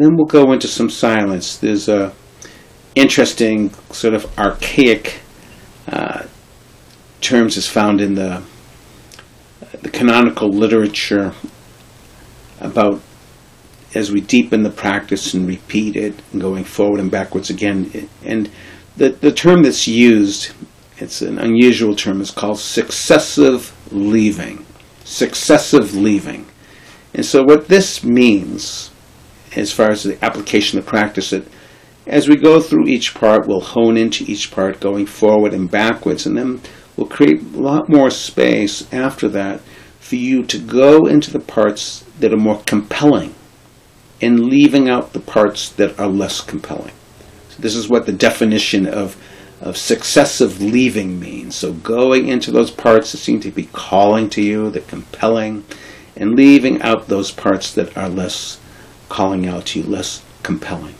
and then we'll go into some silence. There's a interesting sort of archaic uh, terms is found in the the canonical literature about as we deepen the practice and repeat it and going forward and backwards again. And the the term that's used it's an unusual term is called successive leaving. Successive leaving. And so what this means as far as the application of practice it as we go through each part we'll hone into each part going forward and backwards and then we'll create a lot more space after that for you to go into the parts that are more compelling and leaving out the parts that are less compelling. So this is what the definition of, of successive leaving means. So going into those parts that seem to be calling to you, that compelling, and leaving out those parts that are less calling out to you, less compelling.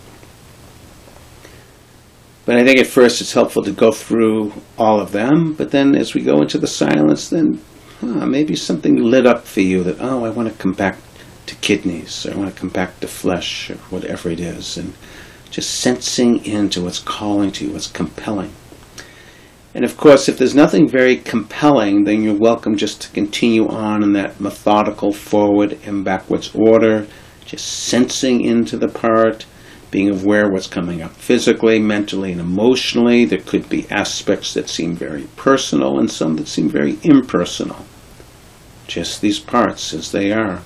But I think at first it's helpful to go through all of them, but then as we go into the silence, then huh, maybe something lit up for you that, oh, I want to come back to kidneys, or I want to come back to flesh, or whatever it is, and just sensing into what's calling to you, what's compelling. And of course, if there's nothing very compelling, then you're welcome just to continue on in that methodical forward and backwards order, just sensing into the part, being aware what's coming up physically, mentally, and emotionally. There could be aspects that seem very personal and some that seem very impersonal just these parts as they are.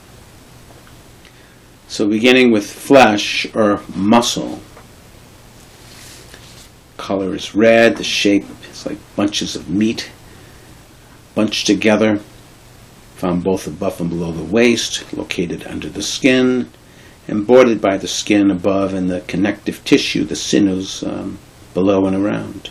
So beginning with flesh or muscle, color is red, the shape is like bunches of meat bunched together, found both above and below the waist, located under the skin, and bordered by the skin above and the connective tissue, the sinews, um, below and around.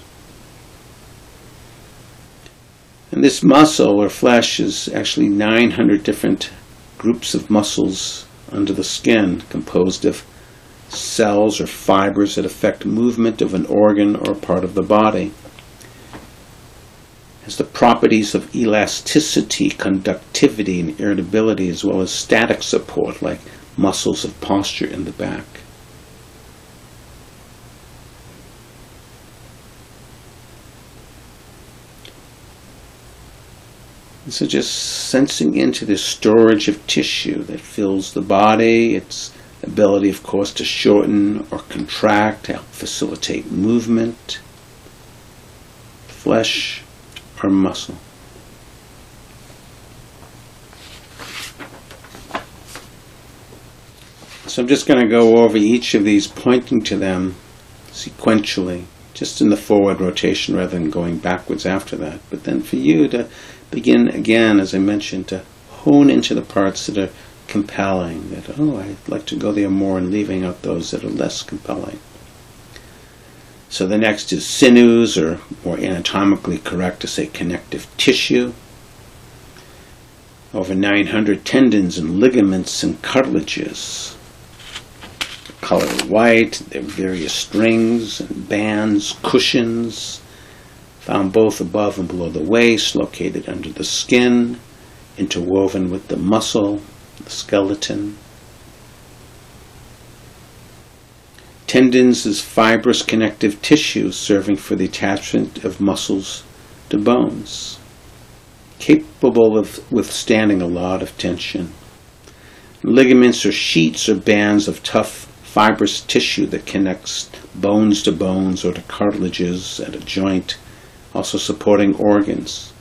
And this muscle or flesh is actually 900 different groups of muscles under the skin, composed of cells or fibers that affect movement of an organ or part of the body. Has the properties of elasticity, conductivity, and irritability, as well as static support, like muscles of posture in the back. So just sensing into the storage of tissue that fills the body, its ability, of course, to shorten or contract, help facilitate movement, flesh or muscle. So I'm just going to go over each of these, pointing to them sequentially, just in the forward rotation rather than going backwards after that. But then for you to begin again, as I mentioned, to hone into the parts that are compelling, that, oh, I'd like to go there more, and leaving out those that are less compelling. So the next is sinews, or more anatomically correct to say connective tissue. Over 900 tendons and ligaments and cartilages. Color white, there are various strings and bands, cushions, found both above and below the waist, located under the skin, interwoven with the muscle, the skeleton. Tendons is fibrous connective tissue serving for the attachment of muscles to bones, capable of withstanding a lot of tension. Ligaments are sheets or bands of tough fibrous tissue that connects bones to bones or to cartilages at a joint also supporting organs.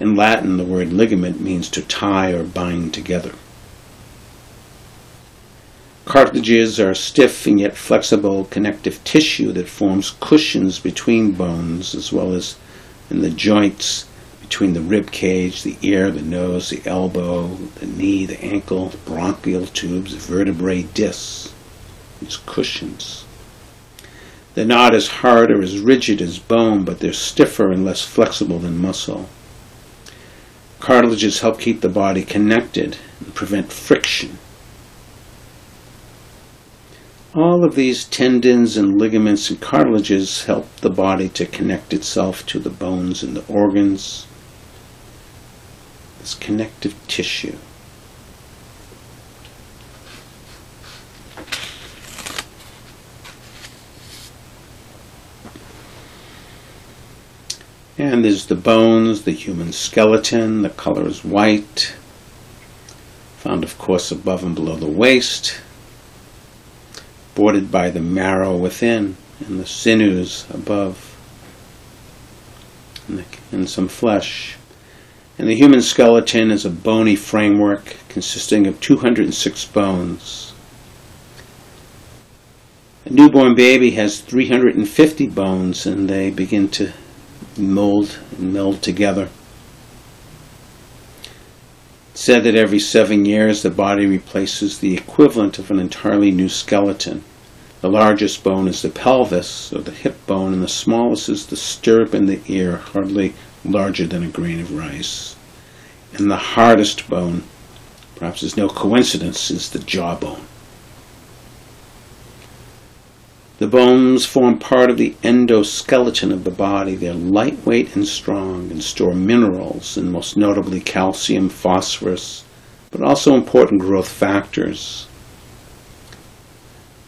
In Latin, the word ligament means to tie or bind together. Cartilages are stiff and yet flexible connective tissue that forms cushions between bones as well as in the joints between the rib cage, the ear, the nose, the elbow, the knee, the ankle, bronchial tubes, vertebrae discs. These cushions. They're not as hard or as rigid as bone, but they're stiffer and less flexible than muscle. Cartilages help keep the body connected and prevent friction. All of these tendons and ligaments and cartilages help the body to connect itself to the bones and the organs, this connective tissue. And there's the bones, the human skeleton, the color is white, found, of course, above and below the waist. Bordered by the marrow within and the sinews above. And, the, and some flesh. And the human skeleton is a bony framework consisting of 206 bones. A newborn baby has 350 bones and they begin to mold and meld together. It's said that every seven years the body replaces the equivalent of an entirely new skeleton. The largest bone is the pelvis, or the hip bone, and the smallest is the stirrup in the ear, hardly larger than a grain of rice. And the hardest bone, perhaps is no coincidence, is the jawbone. The bones form part of the endoskeleton of the body. They're lightweight and strong and store minerals, and most notably calcium, phosphorus, but also important growth factors.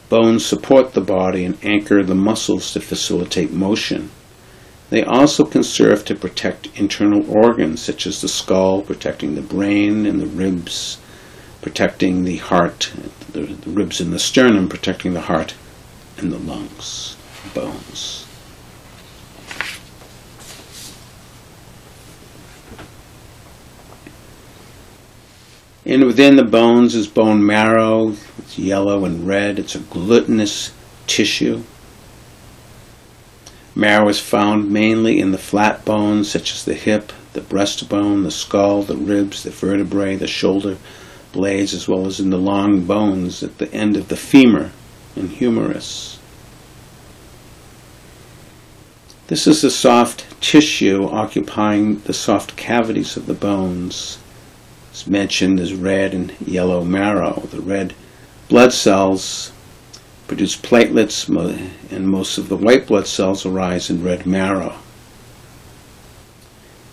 Bones support the body and anchor the muscles to facilitate motion. They also can serve to protect internal organs, such as the skull, protecting the brain, and the ribs, protecting the heart, the, ribs in the sternum, protecting the heart and the lungs, bones. And within the bones is bone marrow. It's yellow and red. It's a glutinous tissue. Marrow is found mainly in the flat bones, such as the hip, the breastbone, the skull, the ribs, the vertebrae, the shoulder blades, as well as in the long bones at the end of the femur and humerus. This is the soft tissue occupying the soft cavities of the bones. As mentioned, there's red and yellow marrow. The red blood cells produce platelets, and most of the white blood cells arise in red marrow.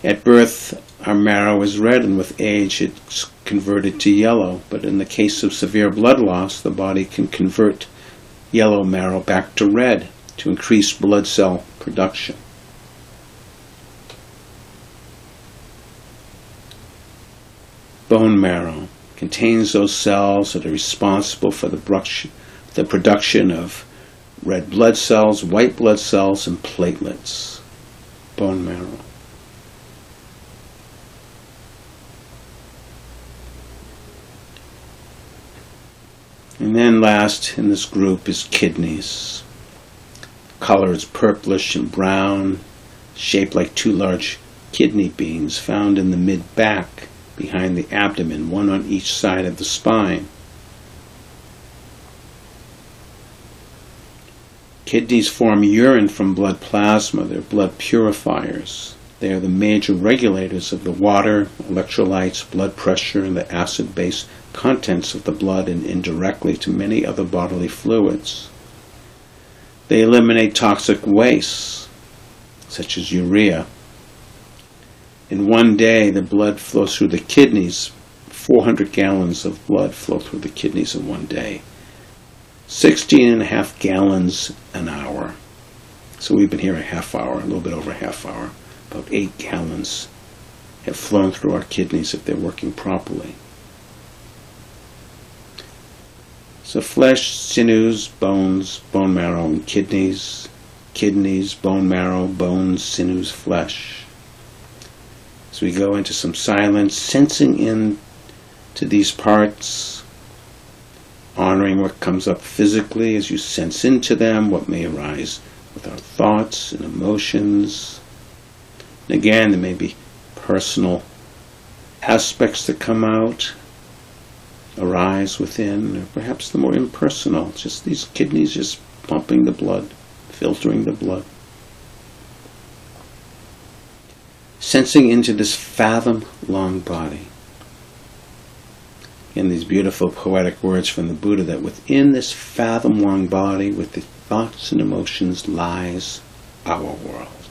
At birth, our marrow is red, and with age, it's converted to yellow. But in the case of severe blood loss, the body can convert yellow marrow back to red to increase blood cell production. Bone marrow contains those cells that are responsible for the the production of red blood cells, white blood cells, and platelets. Bone marrow. And then last in this group is kidneys. Color is purplish and brown, shaped like two large kidney beans found in the mid back behind the abdomen, one on each side of the spine. Kidneys form urine from blood plasma. They're blood purifiers. They are the major regulators of the water, electrolytes, blood pressure, and the acid base contents of the blood and indirectly to many other bodily fluids. They eliminate toxic wastes, such as urea. In one day, the blood flows through the kidneys. 400 gallons of blood flow through the kidneys in one day. 16 and a half gallons an hour. So we've been here a half hour, a little bit over a half hour. About 8 gallons have flown through our kidneys if they're working properly. So flesh, sinews, bones, bone marrow, and kidneys, kidneys, bone marrow, bones, sinews, flesh. So we go into some silence, sensing in to these parts honoring what comes up physically as you sense into them, what may arise with our thoughts and emotions. And again, there may be personal aspects that come out, arise within, or perhaps the more impersonal, just these kidneys just pumping the blood, filtering the blood. Sensing into this fathom long body in these beautiful poetic words from the Buddha that within this fathom long body, with the thoughts and emotions, lies our world.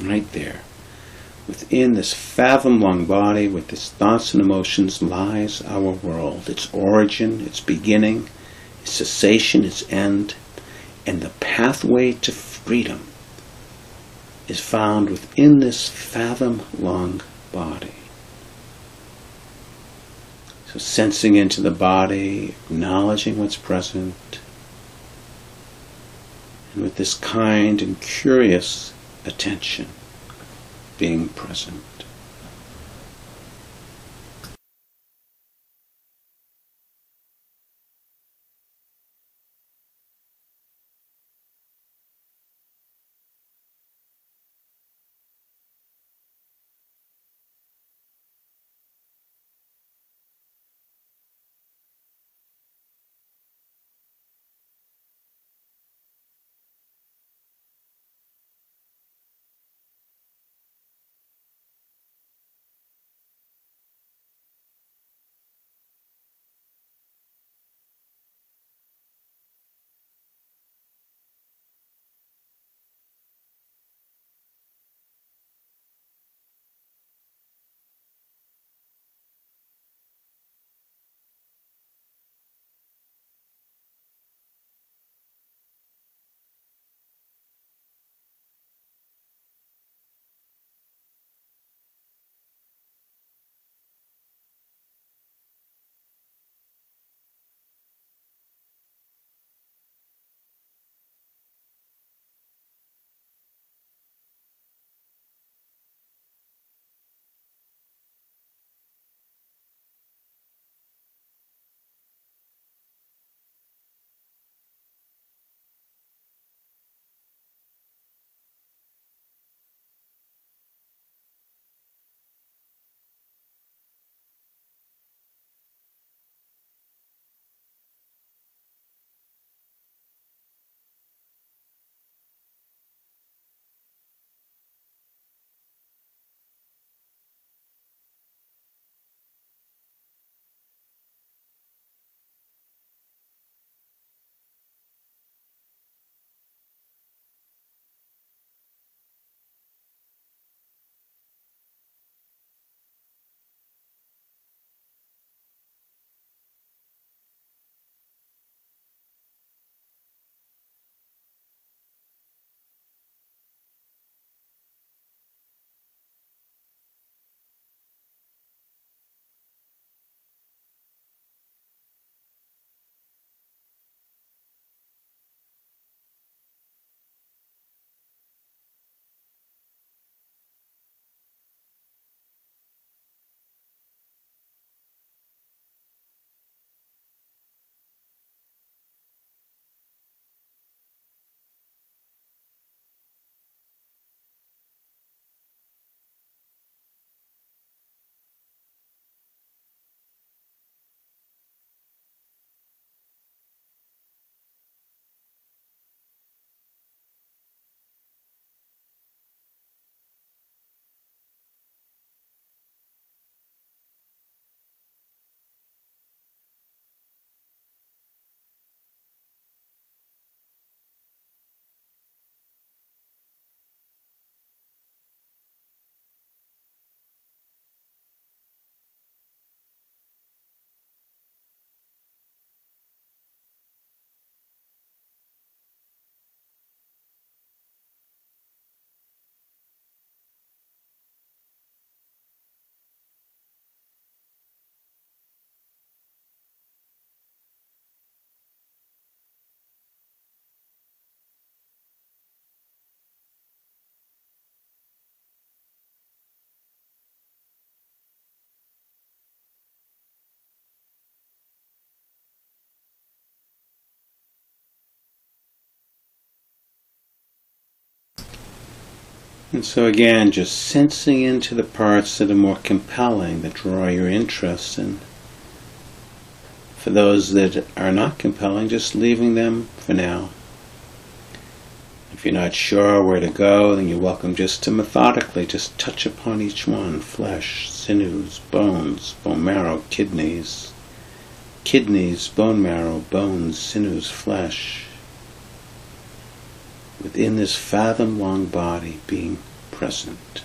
Right there. Within this fathom long body, with its thoughts and emotions, lies our world. Its origin, its beginning, its cessation, its end, and the pathway to freedom. is found within this fathom long body. So, sensing into the body, acknowledging what's present, and with this kind and curious attention, being present. And so again, just sensing into the parts that are more compelling, that draw your interest, and for those that are not compelling, just leaving them for now. If you're not sure where to go, then you're welcome just to methodically just touch upon each one. Flesh, sinews, bones, bone marrow, kidneys, kidneys, bone marrow, bones, sinews, flesh within this fathom long body being present.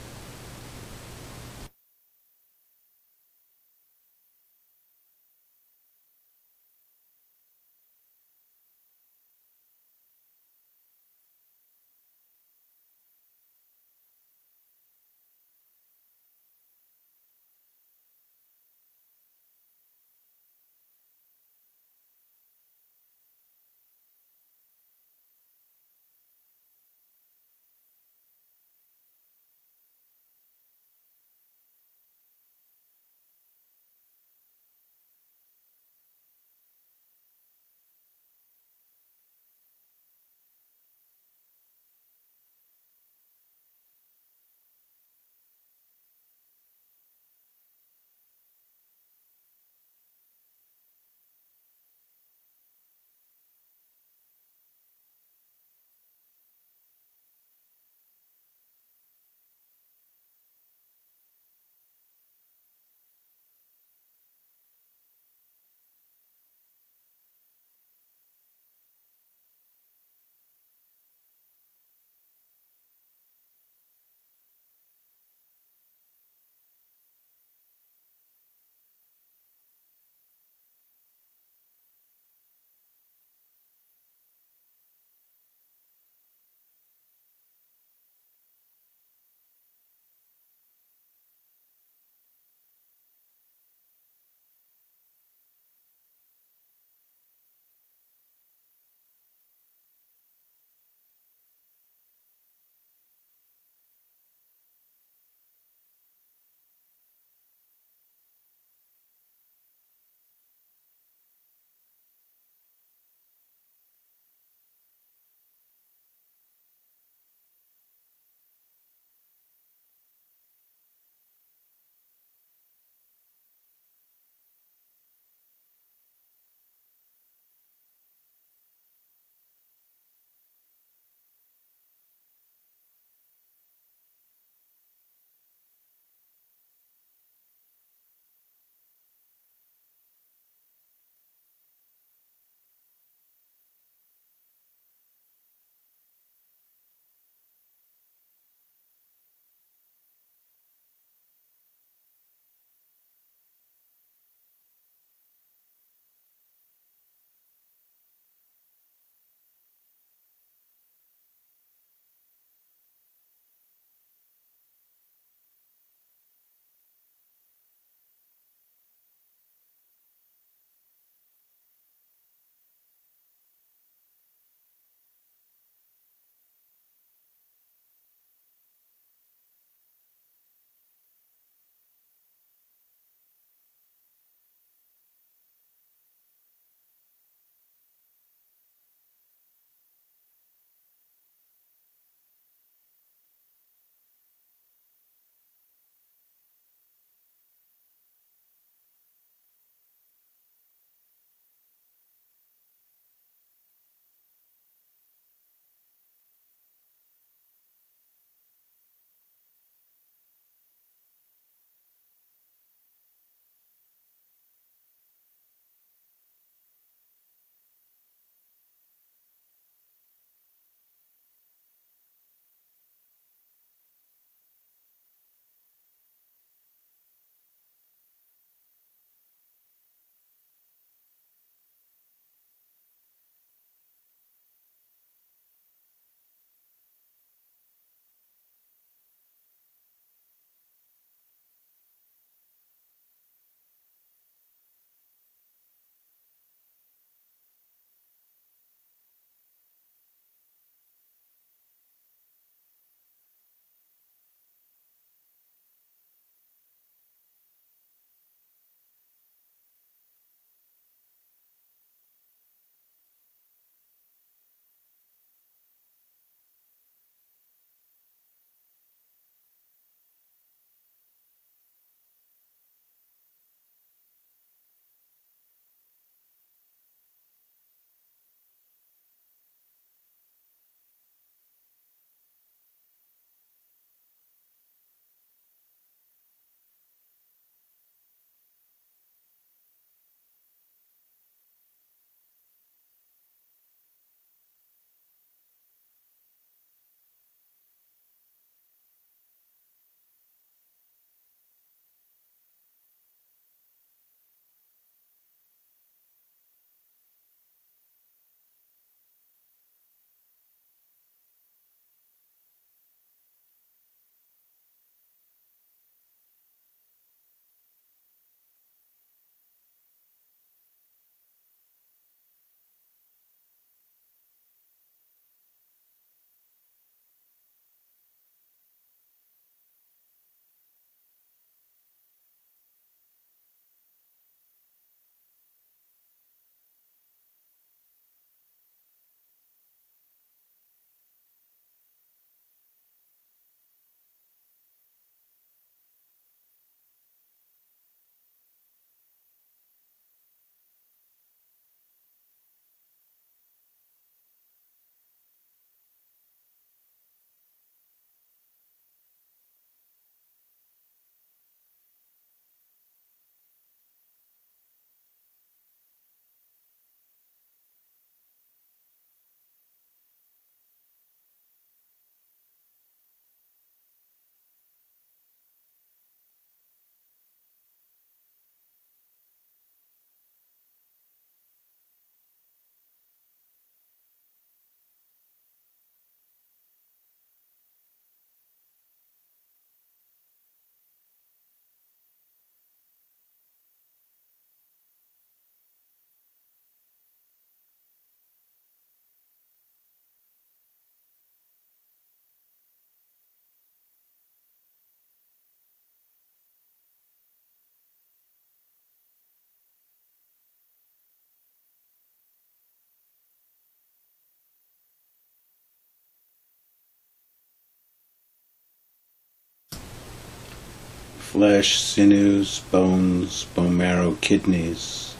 Flesh, sinews, bones, bone marrow, kidneys.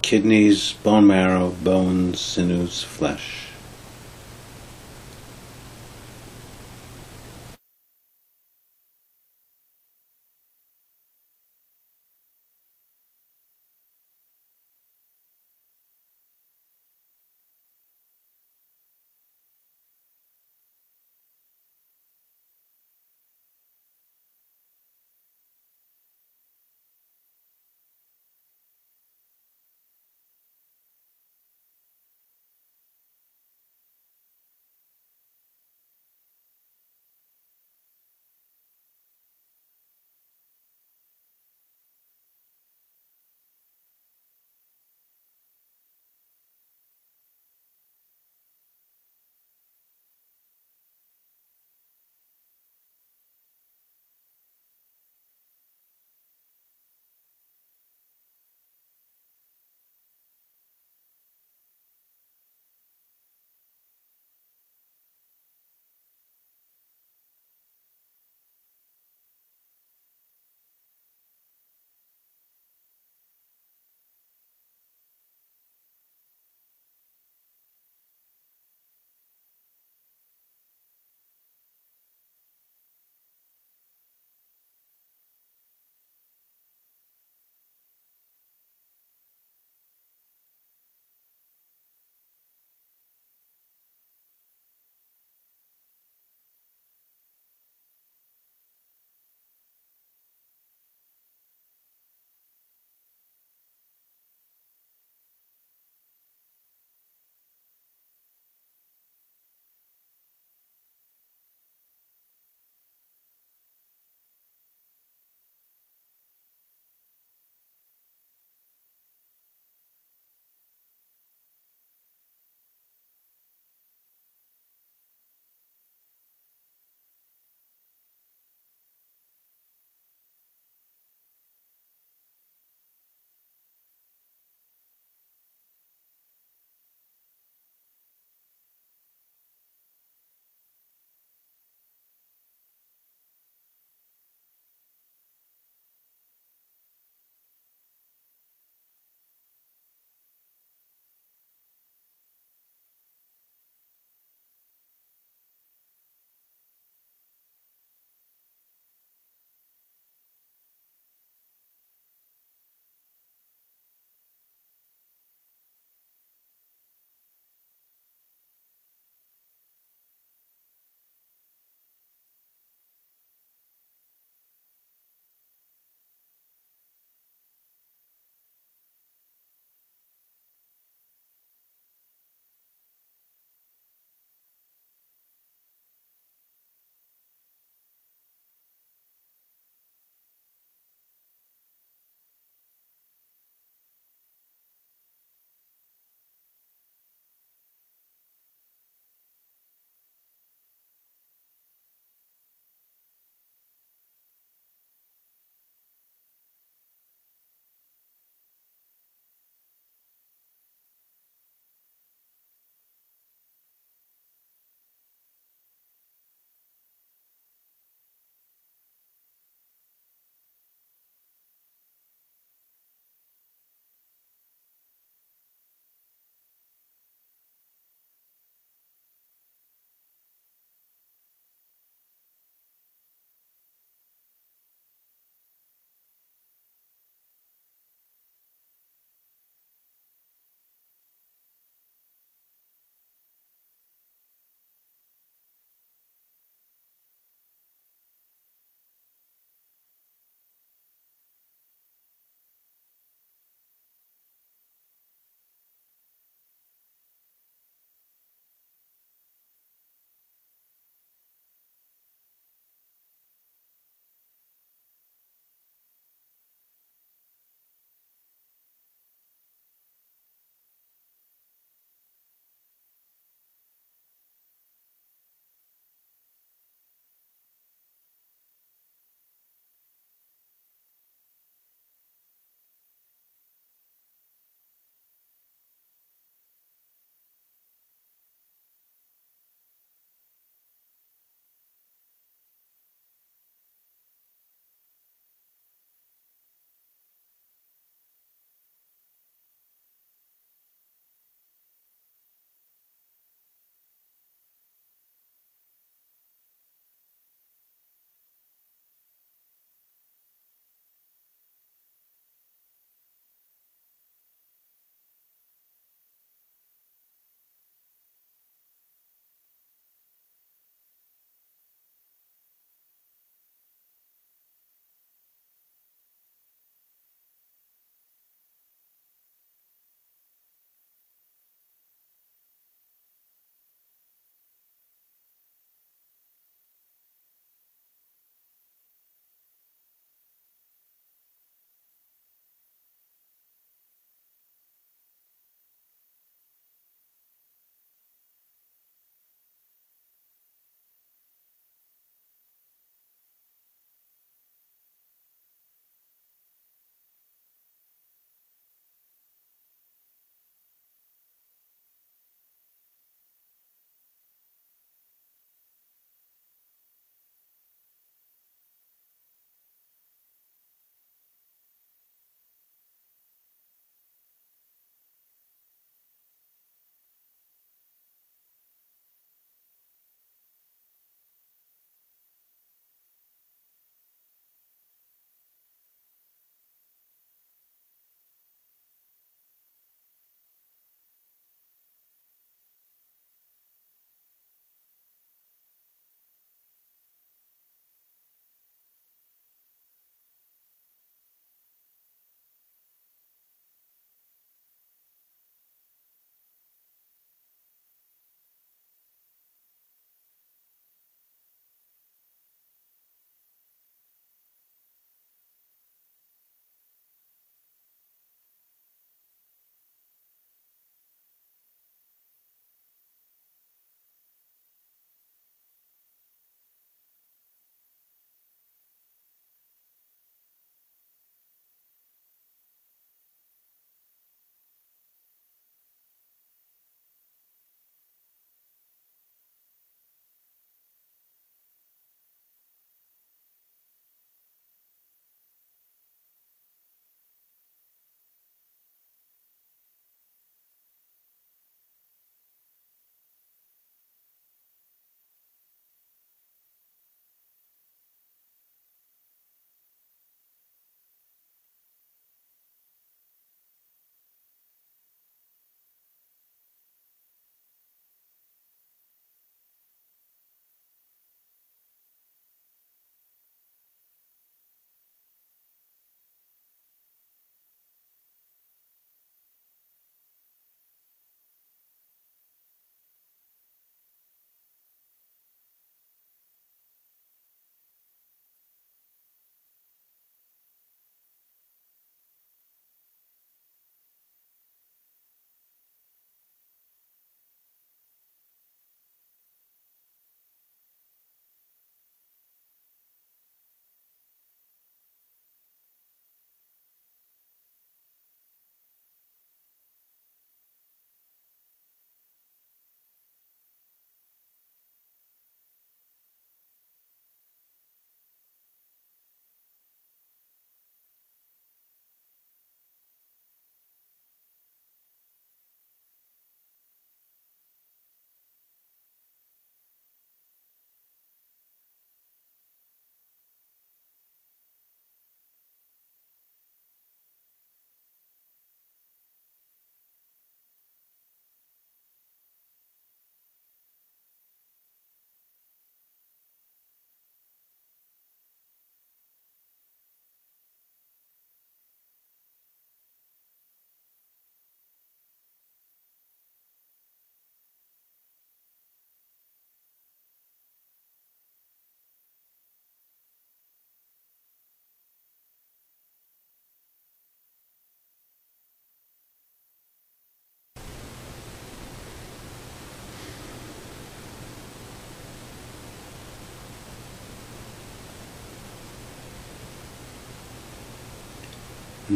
Kidneys, bone marrow, bones, sinews, flesh.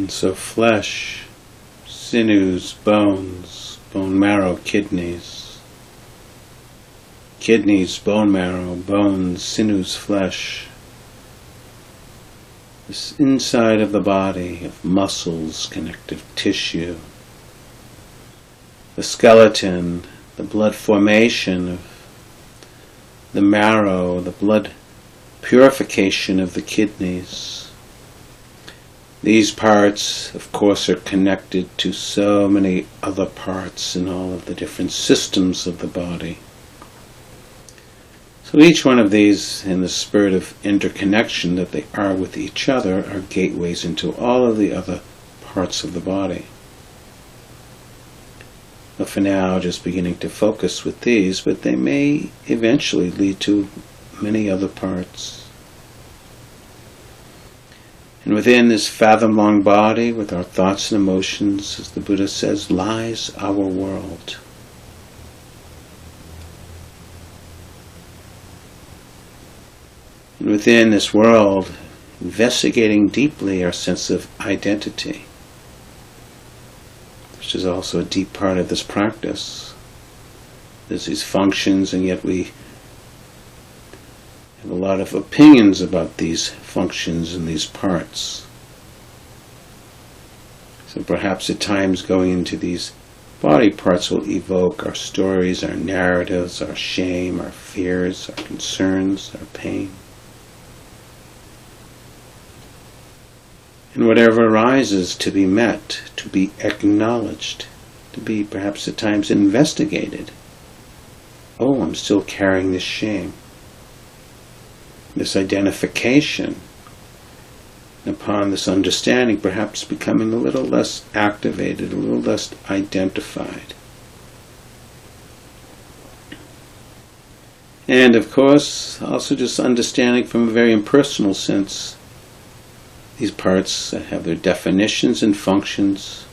So flesh, sinews, bones, bone marrow, kidneys, kidneys, bone marrow, bones, sinews, flesh, this inside of the body of muscles, connective tissue, the skeleton, the blood formation of the marrow, the blood purification of the kidneys. These parts, of course, are connected to so many other parts in all of the different systems of the body. So each one of these, in the spirit of interconnection that they are with each other, are gateways into all of the other parts of the body. But for now, just beginning to focus with these, but they may eventually lead to many other parts. And within this fathom long body, with our thoughts and emotions, as the Buddha says, lies our world. And within this world, investigating deeply our sense of identity, which is also a deep part of this practice. There's these functions, and yet we a lot of opinions about these functions and these parts. So perhaps at times going into these body parts will evoke our stories, our narratives, our shame, our fears, our concerns, our pain. and whatever arises to be met, to be acknowledged, to be perhaps at times investigated. Oh, I'm still carrying this shame, this identification. Upon this understanding, perhaps becoming a little less activated, a little less identified. And of course, also just understanding from a very impersonal sense these parts have their definitions and functions.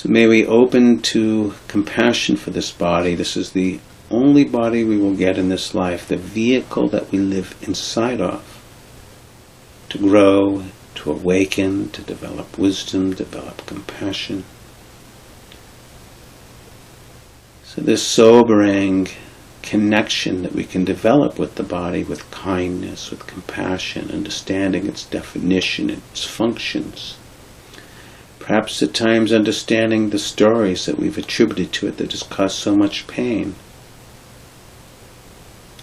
So may we open to compassion for this body. This is the only body we will get in this life, the vehicle that we live inside of. To grow, to awaken, to develop wisdom, develop compassion. So this sobering connection that we can develop with the body with kindness, with compassion, understanding its definition, its functions. Perhaps at times understanding the stories that we've attributed to it that has caused so much pain.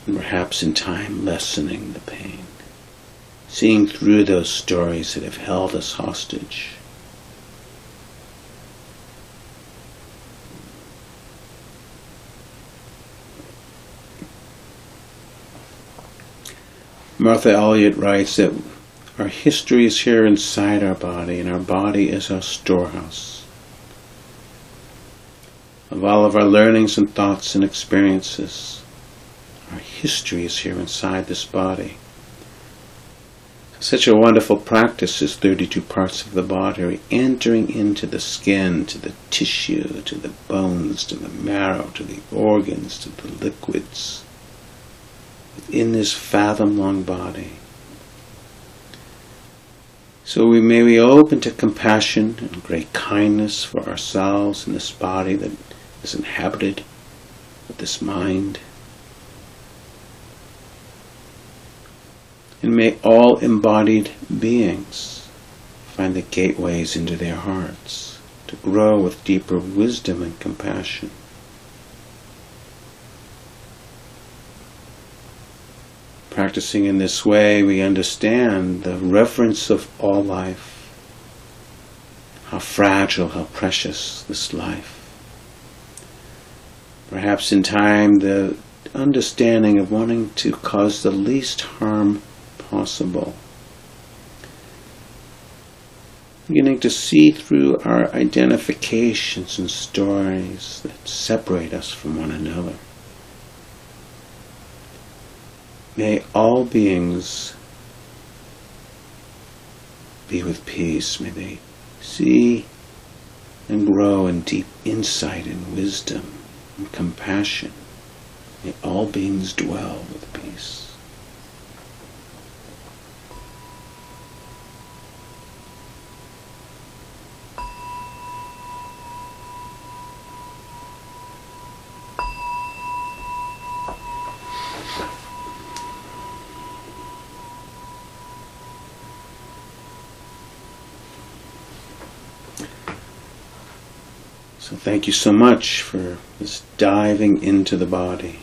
And perhaps in time lessening the pain. Seeing through those stories that have held us hostage. Martha Elliott writes that our history is here inside our body, and our body is our storehouse of all of our learnings and thoughts and experiences. Our history is here inside this body. Such a wonderful practice is 32 parts of the body, entering into the skin, to the tissue, to the bones, to the marrow, to the organs, to the liquids Within this fathom long body. So we may be open to compassion and great kindness for ourselves and this body that is inhabited with this mind. And may all embodied beings find the gateways into their hearts to grow with deeper wisdom and compassion. Practicing in this way, we understand the reverence of all life, how fragile, how precious this life. Perhaps in time, the understanding of wanting to cause the least harm possible. Beginning to see through our identifications and stories that separate us from one another. May all beings be with peace. May they see and grow in deep insight and wisdom and compassion May all beings dwell with peace. So thank you so much for this diving into the body.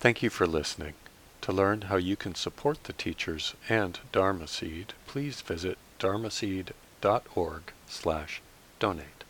Thank you for listening. To learn how you can support the teachers and Dharma Seed, please visit dharmaseed.org slash donate.